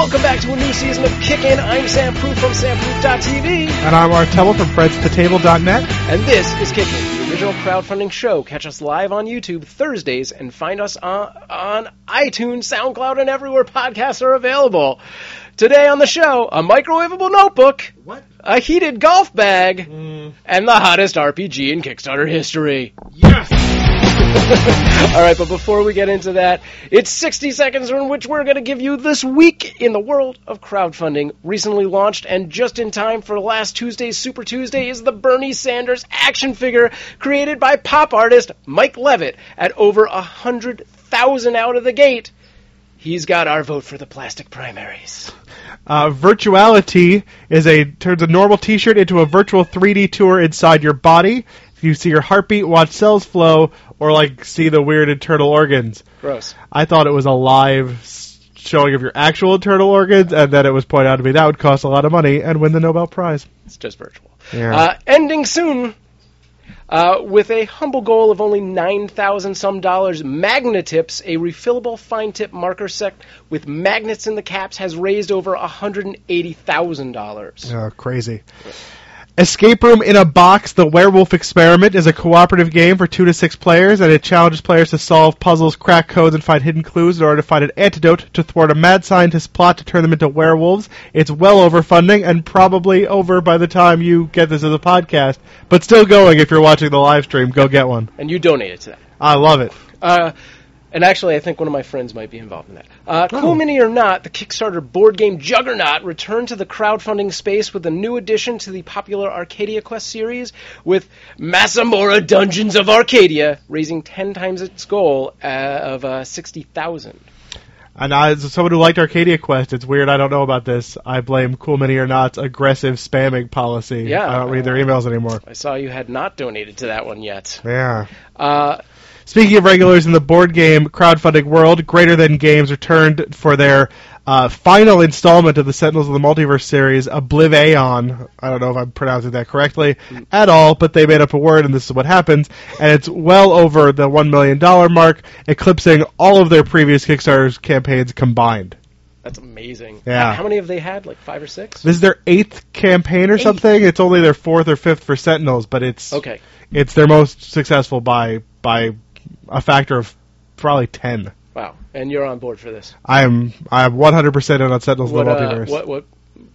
welcome back to a new season of Kickin'. I'm Sam Proof from SamProof.tv, And I'm Artella from FredsToTable.net. and this is Kickin', the original crowdfunding show. Catch us live on YouTube Thursdays and find us on, on iTunes, SoundCloud, and everywhere podcasts are available. Today on the show, a microwavable notebook, What? a heated golf bag, mm. and the hottest RPG in Kickstarter history. Yes! All right, but before we get into that, it's 60 seconds in which we're going to give you this week in the world of crowdfunding. Recently launched and just in time for last Tuesday's Super Tuesday is the Bernie Sanders action figure created by pop artist Mike Leavitt at over a hundred thousand out of the gate. He's got our vote for the plastic primaries. Uh, virtuality is a turns a normal T-shirt into a virtual 3D tour inside your body. If you see your heartbeat, watch cells flow, or like see the weird internal organs. Gross. I thought it was a live showing of your actual internal organs, and then it was pointed out to me that would cost a lot of money and win the Nobel Prize. It's just virtual. Yeah. Uh, ending soon. Uh, with a humble goal of only nine thousand some dollars, Magnetips, a refillable fine tip marker set with magnets in the caps, has raised over hundred and eighty thousand dollars. Oh, crazy. Escape Room in a Box, The Werewolf Experiment, is a cooperative game for two to six players, and it challenges players to solve puzzles, crack codes, and find hidden clues in order to find an antidote to thwart a mad scientist's plot to turn them into werewolves. It's well over funding, and probably over by the time you get this as a podcast, but still going if you're watching the live stream. Go get one. And you donated to that. I love it. Uh, and actually, I think one of my friends might be involved in that. Uh, Oh. Cool Mini or not, the Kickstarter board game juggernaut returned to the crowdfunding space with a new addition to the popular Arcadia Quest series, with Masmorra Dungeons of Arcadia raising ten times its goal uh, of uh, sixty thousand. And as someone who liked Arcadia Quest, it's weird I don't know about this. I blame Cool Mini or Not's aggressive spamming policy. Yeah. I don't read their emails anymore. I saw you had not donated to that one yet. Yeah. Uh, Speaking of regulars in the board game crowdfunding world, Greater Than Games returned for their uh, final installment of the Sentinels of the Multiverse series, OblivAeon. I don't know if I'm pronouncing that correctly at all, but they made up a word, and this is what happens. And it's well over the $1 million mark, eclipsing all of their previous Kickstarter campaigns combined. that's amazing. Yeah. How many have they had? Like five or six? This is their eighth campaign or Eighth. something. It's only their fourth or fifth for Sentinels, but it's Okay. it's their most successful by by a factor of probably ten. Wow. And you're on board for this. I am I am 100% in on Sentinels What, of the uh, what what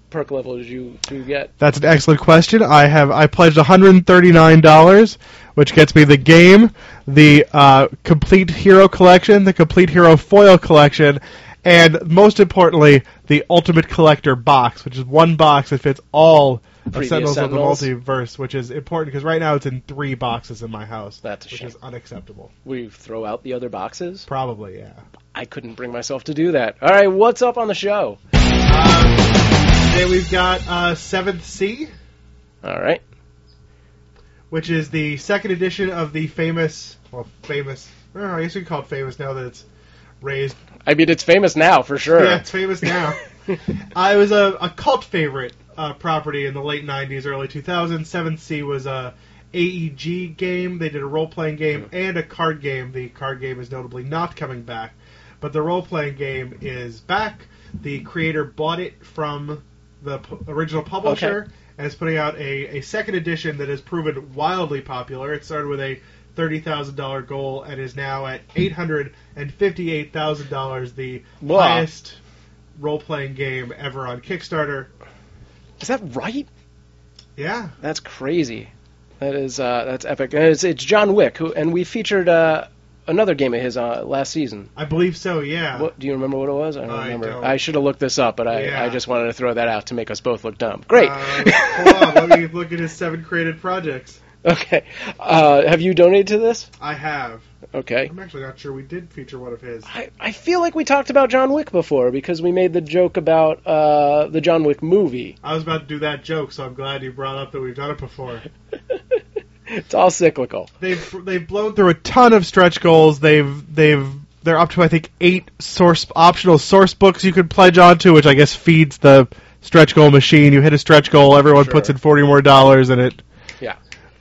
perk level did you do get? That's an excellent question. I have I pledged $139, which gets me the game, the uh, complete hero collection, the complete hero foil collection, and most importantly, the ultimate collector box, which is one box that fits all of Previous Sentinels, Sentinels. of the Multiverse, which is important because right now it's in three boxes in my house. That's a which shame. is unacceptable. We throw out the other boxes. Probably, yeah. I couldn't bring myself to do that. All right, what's up on the show? Today we've got uh, Seventh Sea. All right. which is the second edition of the famous, well, famous. I, I guess we can call it famous now that it's raised. I mean, it's famous now for sure. Yeah, it's famous now. uh, it was a, a cult favorite uh, property in the late '90s, early 2000s. Seventh Sea was a AEG game. They did a role-playing game and a card game. The card game is notably not coming back, but the role-playing game is back. The creator bought it from the p- original publisher Okay. and is putting out a, a second edition that has proven wildly popular. It started with a thirty thousand dollar goal and is now at eight hundred and fifty eight thousand dollars, the Wow. highest role playing game ever on Kickstarter. Is that right? Yeah. That's crazy. That is uh, that's epic. And it's, it's John Wick, who and we featured uh, another game of his uh, last season. I believe so, yeah. What do you remember what it was? I don't I remember. don't. I should have looked this up, but I, Yeah. I just wanted to throw that out to make us both look dumb. Great. Uh, hold on, let me look at his seven created projects. Okay. Uh, have you donated to this? I have. Okay. I'm actually not sure we did feature one of his. I, I feel like we talked about John Wick before because we made the joke about uh, the John Wick movie. I was about to do that joke, so I'm glad you brought up that we've done it before. It's all cyclical. They've they've blown through a ton of stretch goals. They've they've they're up to I think eight source optional source books you could pledge onto, which I guess feeds the stretch goal machine. You hit a stretch goal, everyone Sure. puts in forty more dollars, and it.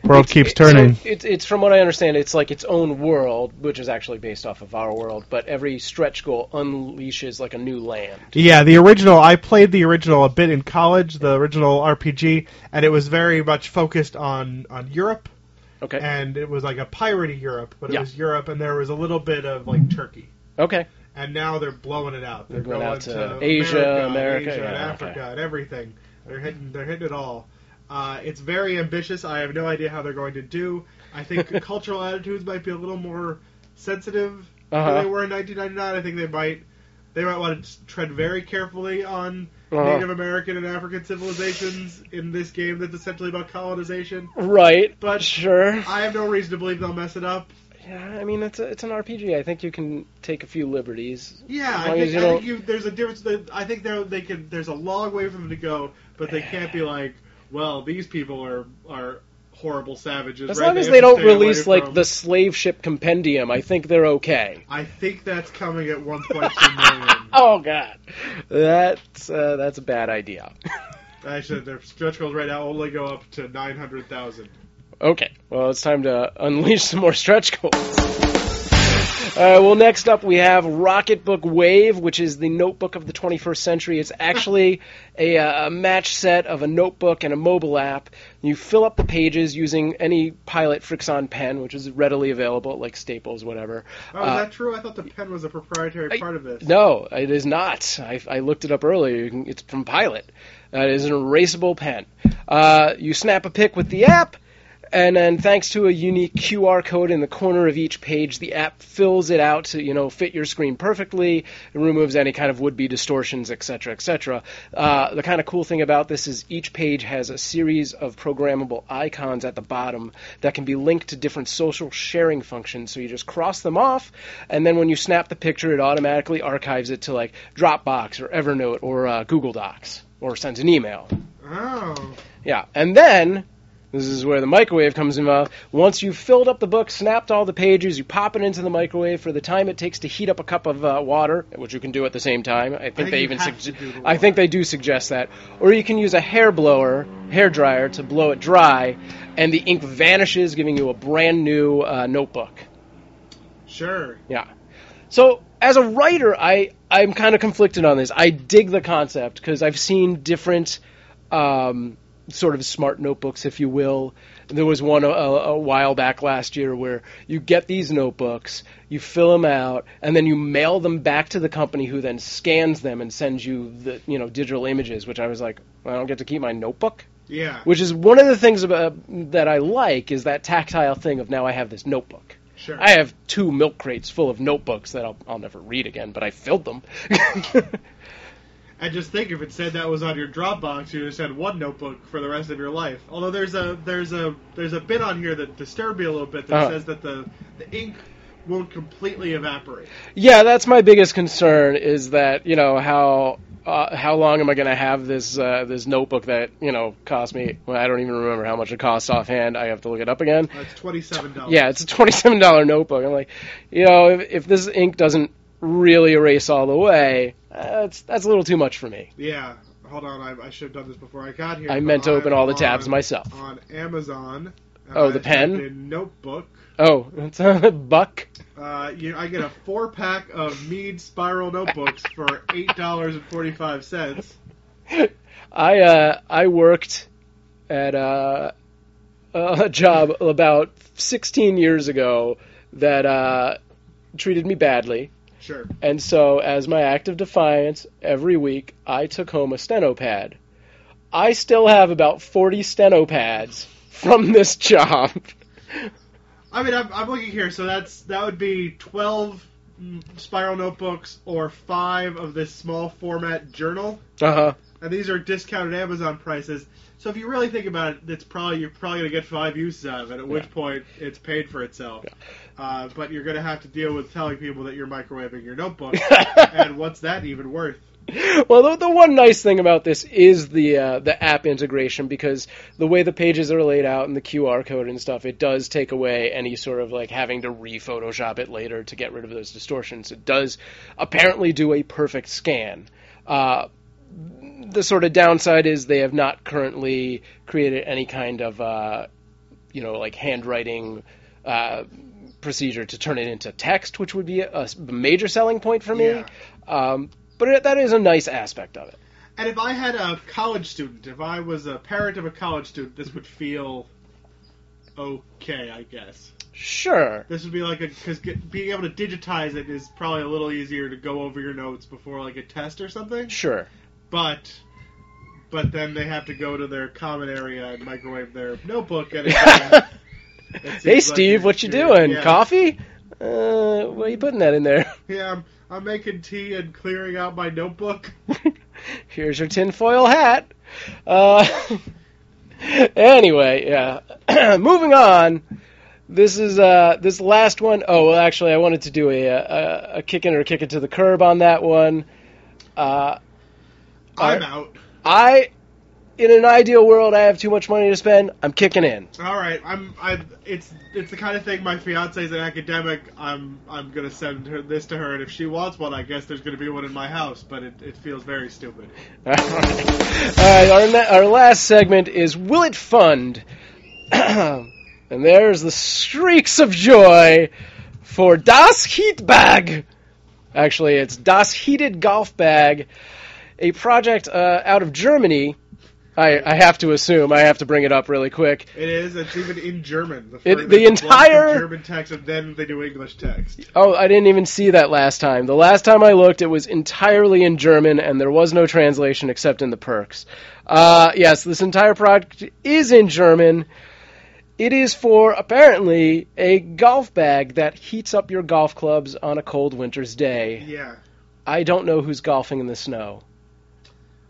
World It's- keeps it- so turning. it's, it's from what I understand, it's like its own world, which is actually based off of our world. But every stretch goal unleashes like a new land. Yeah, the original. I played the original a bit in college, the original RPG, and it was very much focused on on Europe, Okay. and it was like a piratey Europe, but it Yeah. was Europe, and there was a little bit of like Turkey. Okay. And now they're blowing it out. They're, They're going out to to Asia, America, America, Asia, and Africa, okay. and everything. They're hitting. They're hitting it all. Uh, it's very ambitious. I have no idea how they're going to do. I think cultural attitudes might be a little more sensitive Uh-huh. than they were in 1999. I think they might. They might want to tread very carefully on Uh-huh. Native American and African civilizations in this game that's essentially about colonization. Right. But- sure. I have no reason to believe they'll mess it up. Yeah, I mean it's a, it's an RPG. I think you can take a few liberties. Yeah, I think, you I think you, there's a difference. I think they they can. There's a long way for them to go, but they can't be like, well, these people are are horrible savages. As right? long as they don't release like from- the slave ship compendium, I think they're okay. I think that's coming at 1.2 million. Oh god, that's uh, that's a bad idea. Actually, their stretch goals right now only go up to 900,000. Okay, well it's time to unleash some more stretch goals. Uh, well, next up we have Rocketbook Wave, which is the notebook of the 21st century. It's actually a, uh, a match set of a notebook and a mobile app. You fill up the pages using any Pilot FriXion pen, which is readily available, like Staples, whatever. Oh, Uh, is that true? I thought the pen was a proprietary I- part of this. No, it is not. I, I looked it up earlier. Can, it's from Pilot. Uh, it is an erasable pen. Uh, you snap a pic with the app, and then thanks to a unique QR code in the corner of each page, the app fills it out to you know fit your screen perfectly. It removes any kind of would-be distortions, etc., etc. Uh, the kind of cool thing about this is each page has a series of programmable icons at the bottom that can be linked to different social sharing functions. So you just cross them off, and then when you snap the picture, it automatically archives it to like Dropbox or Evernote or uh, Google Docs or sends an email. Oh. Yeah, and then this is where the microwave comes involved. Once you've filled up the book, snapped all the pages, you pop it into the microwave for the time it takes to heat up a cup of uh, water, which you can do at the same time. I think, think they even have sugge- to do the I think they do suggest that. Or you can use a hair blower, hair dryer to blow it dry, and the ink vanishes, giving you a brand new uh, notebook. Sure. Yeah. So as a writer, I I'm kind of conflicted on this. I dig the concept because I've seen different um, sort of smart notebooks, if you will. There was one a, a while back last year where you get these notebooks, you fill them out, and then you mail them back to the company, who then scans them and sends you the you know digital images. Which I was like, I don't get to keep my notebook. Yeah. Which is one of the things about that I like is that tactile thing of now I have this notebook. Sure. I have two milk crates full of notebooks that I'll, I'll never read again, but I filled them. And just think, if it said that was on your Dropbox, you just had one notebook for the rest of your life. Although there's a there's a there's a bit on here that disturbed me a little bit that Uh-huh. says that the the ink won't completely evaporate. yeah, that's my biggest concern is that you know how uh, how long am I going to have this uh, this notebook that you know cost me? Well, I don't even remember how much it costs offhand. I have to look it up again. That's twenty seven dollars. Yeah, it's a twenty-seven dollar notebook. I'm like, you know, if, if this ink doesn't really erase all the way, uh, that's that's a little too much for me. Yeah. Hold on, I, I should have done this before I got here. I meant to open I'm all the tabs on- myself. On Amazon. Oh, the pen? notebook. Oh, it's a buck. Uh, you, I get a four pack of Mead Spiral notebooks for eight dollars and forty five cents. I uh, I worked at uh, a job about 16 years ago that uh, treated me badly, Sure. and so as my act of defiance, every week I took home a steno pad. I still have about 40 steno pads from this job. I mean, I'm, I'm looking here, so that's that would be twelve mm, spiral notebooks or five of this small format journal, Uh huh. and these are discounted Amazon prices. So if you really think about it, it's probably you're probably gonna get five uses out of it. At which point it's paid for itself. Uh, but you're gonna have to deal with telling people that you're microwaving your notebook, and what's that even worth? well, the, the one nice thing about this is the uh, the app integration because the way the pages are laid out and the QR code and stuff, it does take away any sort of like having to re-Photoshop it later to get rid of those distortions. It does apparently do a perfect scan. Uh, the sort of downside is they have not currently created any kind of uh, you know, like handwriting uh, procedure to turn it into text, which would be a, a major selling point for me. Yeah. Um, but it, that is a nice aspect of it. And if I had a college student, if I was a parent of a college student, this would feel okay, I guess. Sure. This would be like a because being able to digitize it is probably a little easier to go over your notes before like a test or something. Sure. But but then they have to go to their common area and microwave their notebook and it, it seems hey, Steve, you're- what you doing? yeah. Coffee? Uh, why are you putting that in there? Yeah, I'm, I'm making tea and clearing out my notebook. Here's your tinfoil hat. Uh, anyway, yeah. Moving on. This is uh, this last one oh well, actually, I wanted to do a a, a kick in or kick it to the curb on that one. Uh, I'm out. I, in an ideal world, I have too much money to spend. I'm kicking in. All right, I'm. I. It's it's the kind of thing. My fiance's an academic. I'm I'm gonna send her this to her, and if she wants one, I guess there's gonna be one in my house. But it, it feels very stupid. All right. All right. Our, ne- our last segment is Will It Fund? and there's the streaks of joy for Das Heat Bag. Actually, it's Das Heated Golf Bag, a project uh, out of Germany. I, I have to assume. I have to bring it up really quick. It is. It's even in German. The, It- the entire- German text, and then they do English text. Oh, I didn't even see that last time. The last time I looked, it was entirely in German, and there was no translation except in the perks. Uh, yes, this entire project is in German. It is for apparently a golf bag that heats up your golf clubs on a cold winter's day. Yeah, I don't know who's golfing in the snow.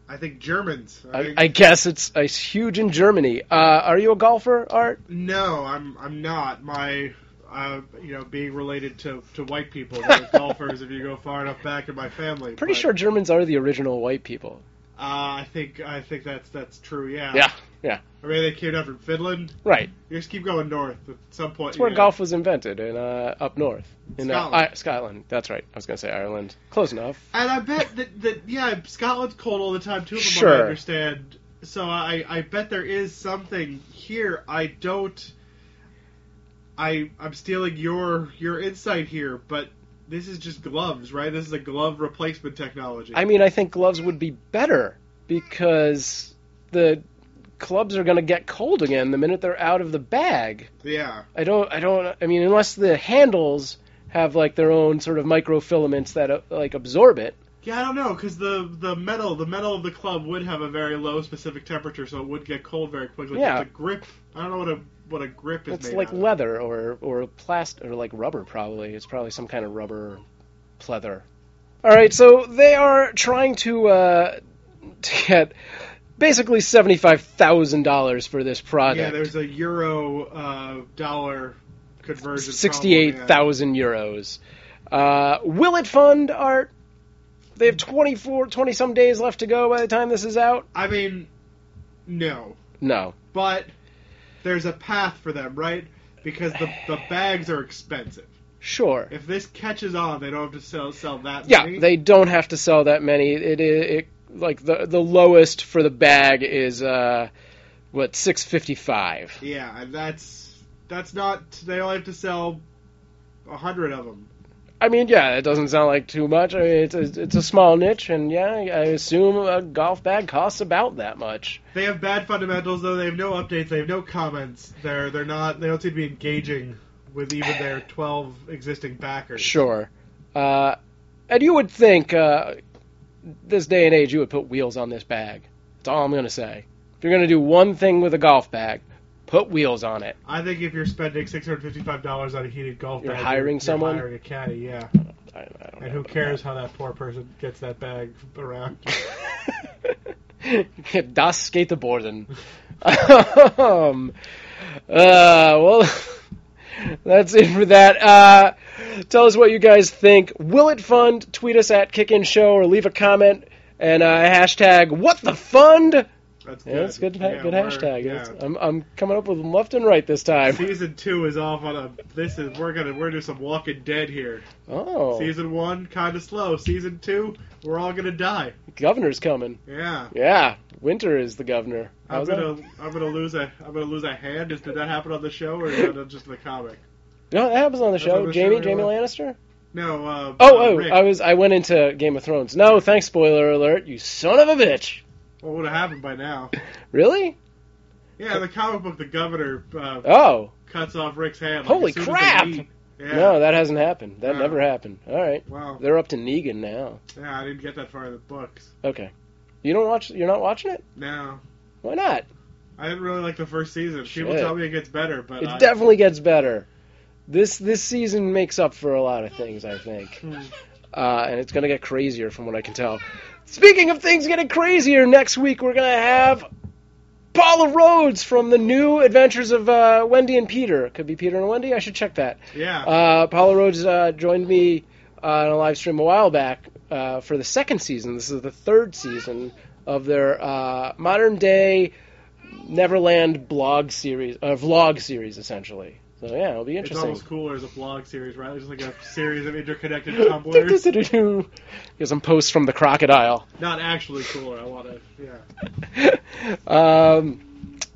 I think Germans. I I, I guess it's, it's huge in Germany. Uh, are you a golfer, Art? no, I'm I'm not. My uh, you know, being related to, to white people, golfers. If you go far enough back in my family, Pretty but, sure Germans are the original white people. Uh, I think I think that's that's true. Yeah. Yeah, yeah, I mean, they came down from Finland. right. You just keep going north. At some point, That's where yeah. golf was invented in uh, up north in uh, Scotland. I- Scotland. That's right. I was going to say Ireland. Close enough. And I bet that, that yeah, Scotland's cold all the time too. From what I understand. So I I bet there is something here. I don't. I I'm stealing your your insight here, but this is just gloves, right? This is a glove replacement technology. I mean, I think gloves would be better because the clubs are going to get cold again the minute they're out of the bag. yeah. I don't. I don't. I mean, unless the handles have like their own sort of microfilaments that uh, like absorb it. Yeah, I don't know because the the metal the metal of the club would have a very low specific temperature, so it would get cold very quickly. Yeah. But the grip, I don't know what a what a grip is It's made like out of. leather or or plastic or like rubber. Probably it's probably some kind of rubber pleather. All right, so they are trying to uh, to get basically seventy five thousand dollars for this product. Yeah, there's a euro uh, dollar conversion. Sixty eight thousand euros. Uh, will it fund art? They have 24, 20 some days left to go by the time this is out. I mean, no, No. but there's a path for them, right? Because the the bags are expensive. Sure. If this catches on, they don't have to sell sell that Yeah, many. they don't have to sell that many. It, it, it like the the lowest for the bag is uh what six fifty five. Yeah, and that's that's not. They only have to sell a hundred of them. I mean, yeah, it doesn't sound like too much. I mean, it's a, it's a small niche, and yeah, I assume a golf bag costs about that much. They have bad fundamentals, though. They have no updates. They have no comments. They're they're not. They don't seem to be engaging with even their twelve existing backers. Sure. Uh, and you would think uh, this day and age you would put wheels on this bag. That's all I'm going to say. If you're going to do one thing with a golf bag, put wheels on it. I think if you're spending six hundred fifty-five dollars on a heated golf You're bag, hiring you're someone? hiring a caddy. Yeah, I, I and who cares how that poor person gets that bag around? that. das Skateboarden. um, uh, well, that's it for that. Uh, tell us what you guys think. Will it fund? Tweet us at Kickin Show or leave a comment and uh, hashtag What the Fund. That's good. Yeah, that's good. Yeah, good hashtag. yeah. I'm I'm coming up with them left and right this time. Season two is off on a. This is we're gonna we're doing some Walking Dead here. Oh, Season one kind of slow. Season two, we're all gonna die. governor's coming. Yeah. Yeah, Winter is the governor. I'm gonna I'm gonna lose a I'm gonna lose a hand. Is, did that happen on the show or just in the comic? No, that happens on the That's show. on the Jaime, show, Jaime. Lannister. No. Uh, Oh, uh, oh, Rick. I was I went into Game of Thrones. No, thanks. Spoiler alert. You son of a bitch. What would have happened by now? Really? Yeah, the comic book, the governor uh, Oh, cuts off Rick's hand. like, Holy as soon as they crap! Yeah. no, that hasn't happened. That No. never happened. All right, Wow. they're up to Negan now. Yeah, I didn't get that far in the books. Okay, you don't watch. You're not watching it. No. Why not? I didn't really like the first season. People tell me it gets better, but It I, definitely gets better. This this season makes up for a lot of things, I think, Hmm. uh, and it's gonna get crazier from what I can tell. Speaking of things getting crazier, next week we're gonna have Paula Rhodes from the new Adventures of uh, Wendy and Peter. Could be Peter and Wendy. I should check that. Yeah. Uh, Paula Rhodes uh, joined me uh, on a live stream a while back uh, for the second season. This is the third season of their uh, modern day Neverland blog series, uh, vlog series, essentially. So yeah, it'll be interesting. it's almost cooler as a blog series, right? It's just like a series of interconnected tumblers. Here's some posts from the crocodile. Not actually cooler. I want to. Yeah. um,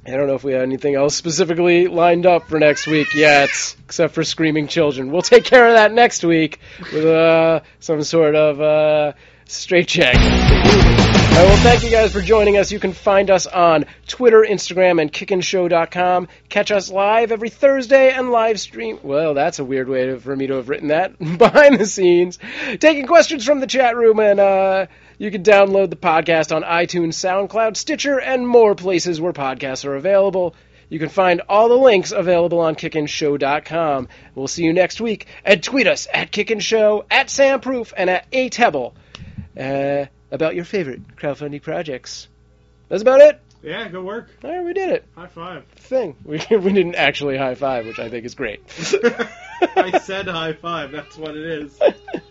I don't know if we have anything else specifically lined up for next week yet, except for screaming children. We'll take care of that next week with uh, some sort of uh, straight check. I will thank you guys for joining us. You can find us on Twitter, Instagram, and kickinshow.com. Catch us live every Thursday and live stream. Well, that's a weird way for me to have written that. Behind the scenes. Taking questions from the chat room, and uh, you can download the podcast on iTunes, SoundCloud, Stitcher, and more places where podcasts are available. You can find all the links available on kickinshow.com. We'll see you next week. And tweet us at kickinshow, at samproof, and at atebble. Uh, about your favorite crowdfunding projects. That's about it. Yeah. Good work. All right, we did it. High five. Thing. We, we didn't actually high five, which I think is great. I said high five. That's what it is.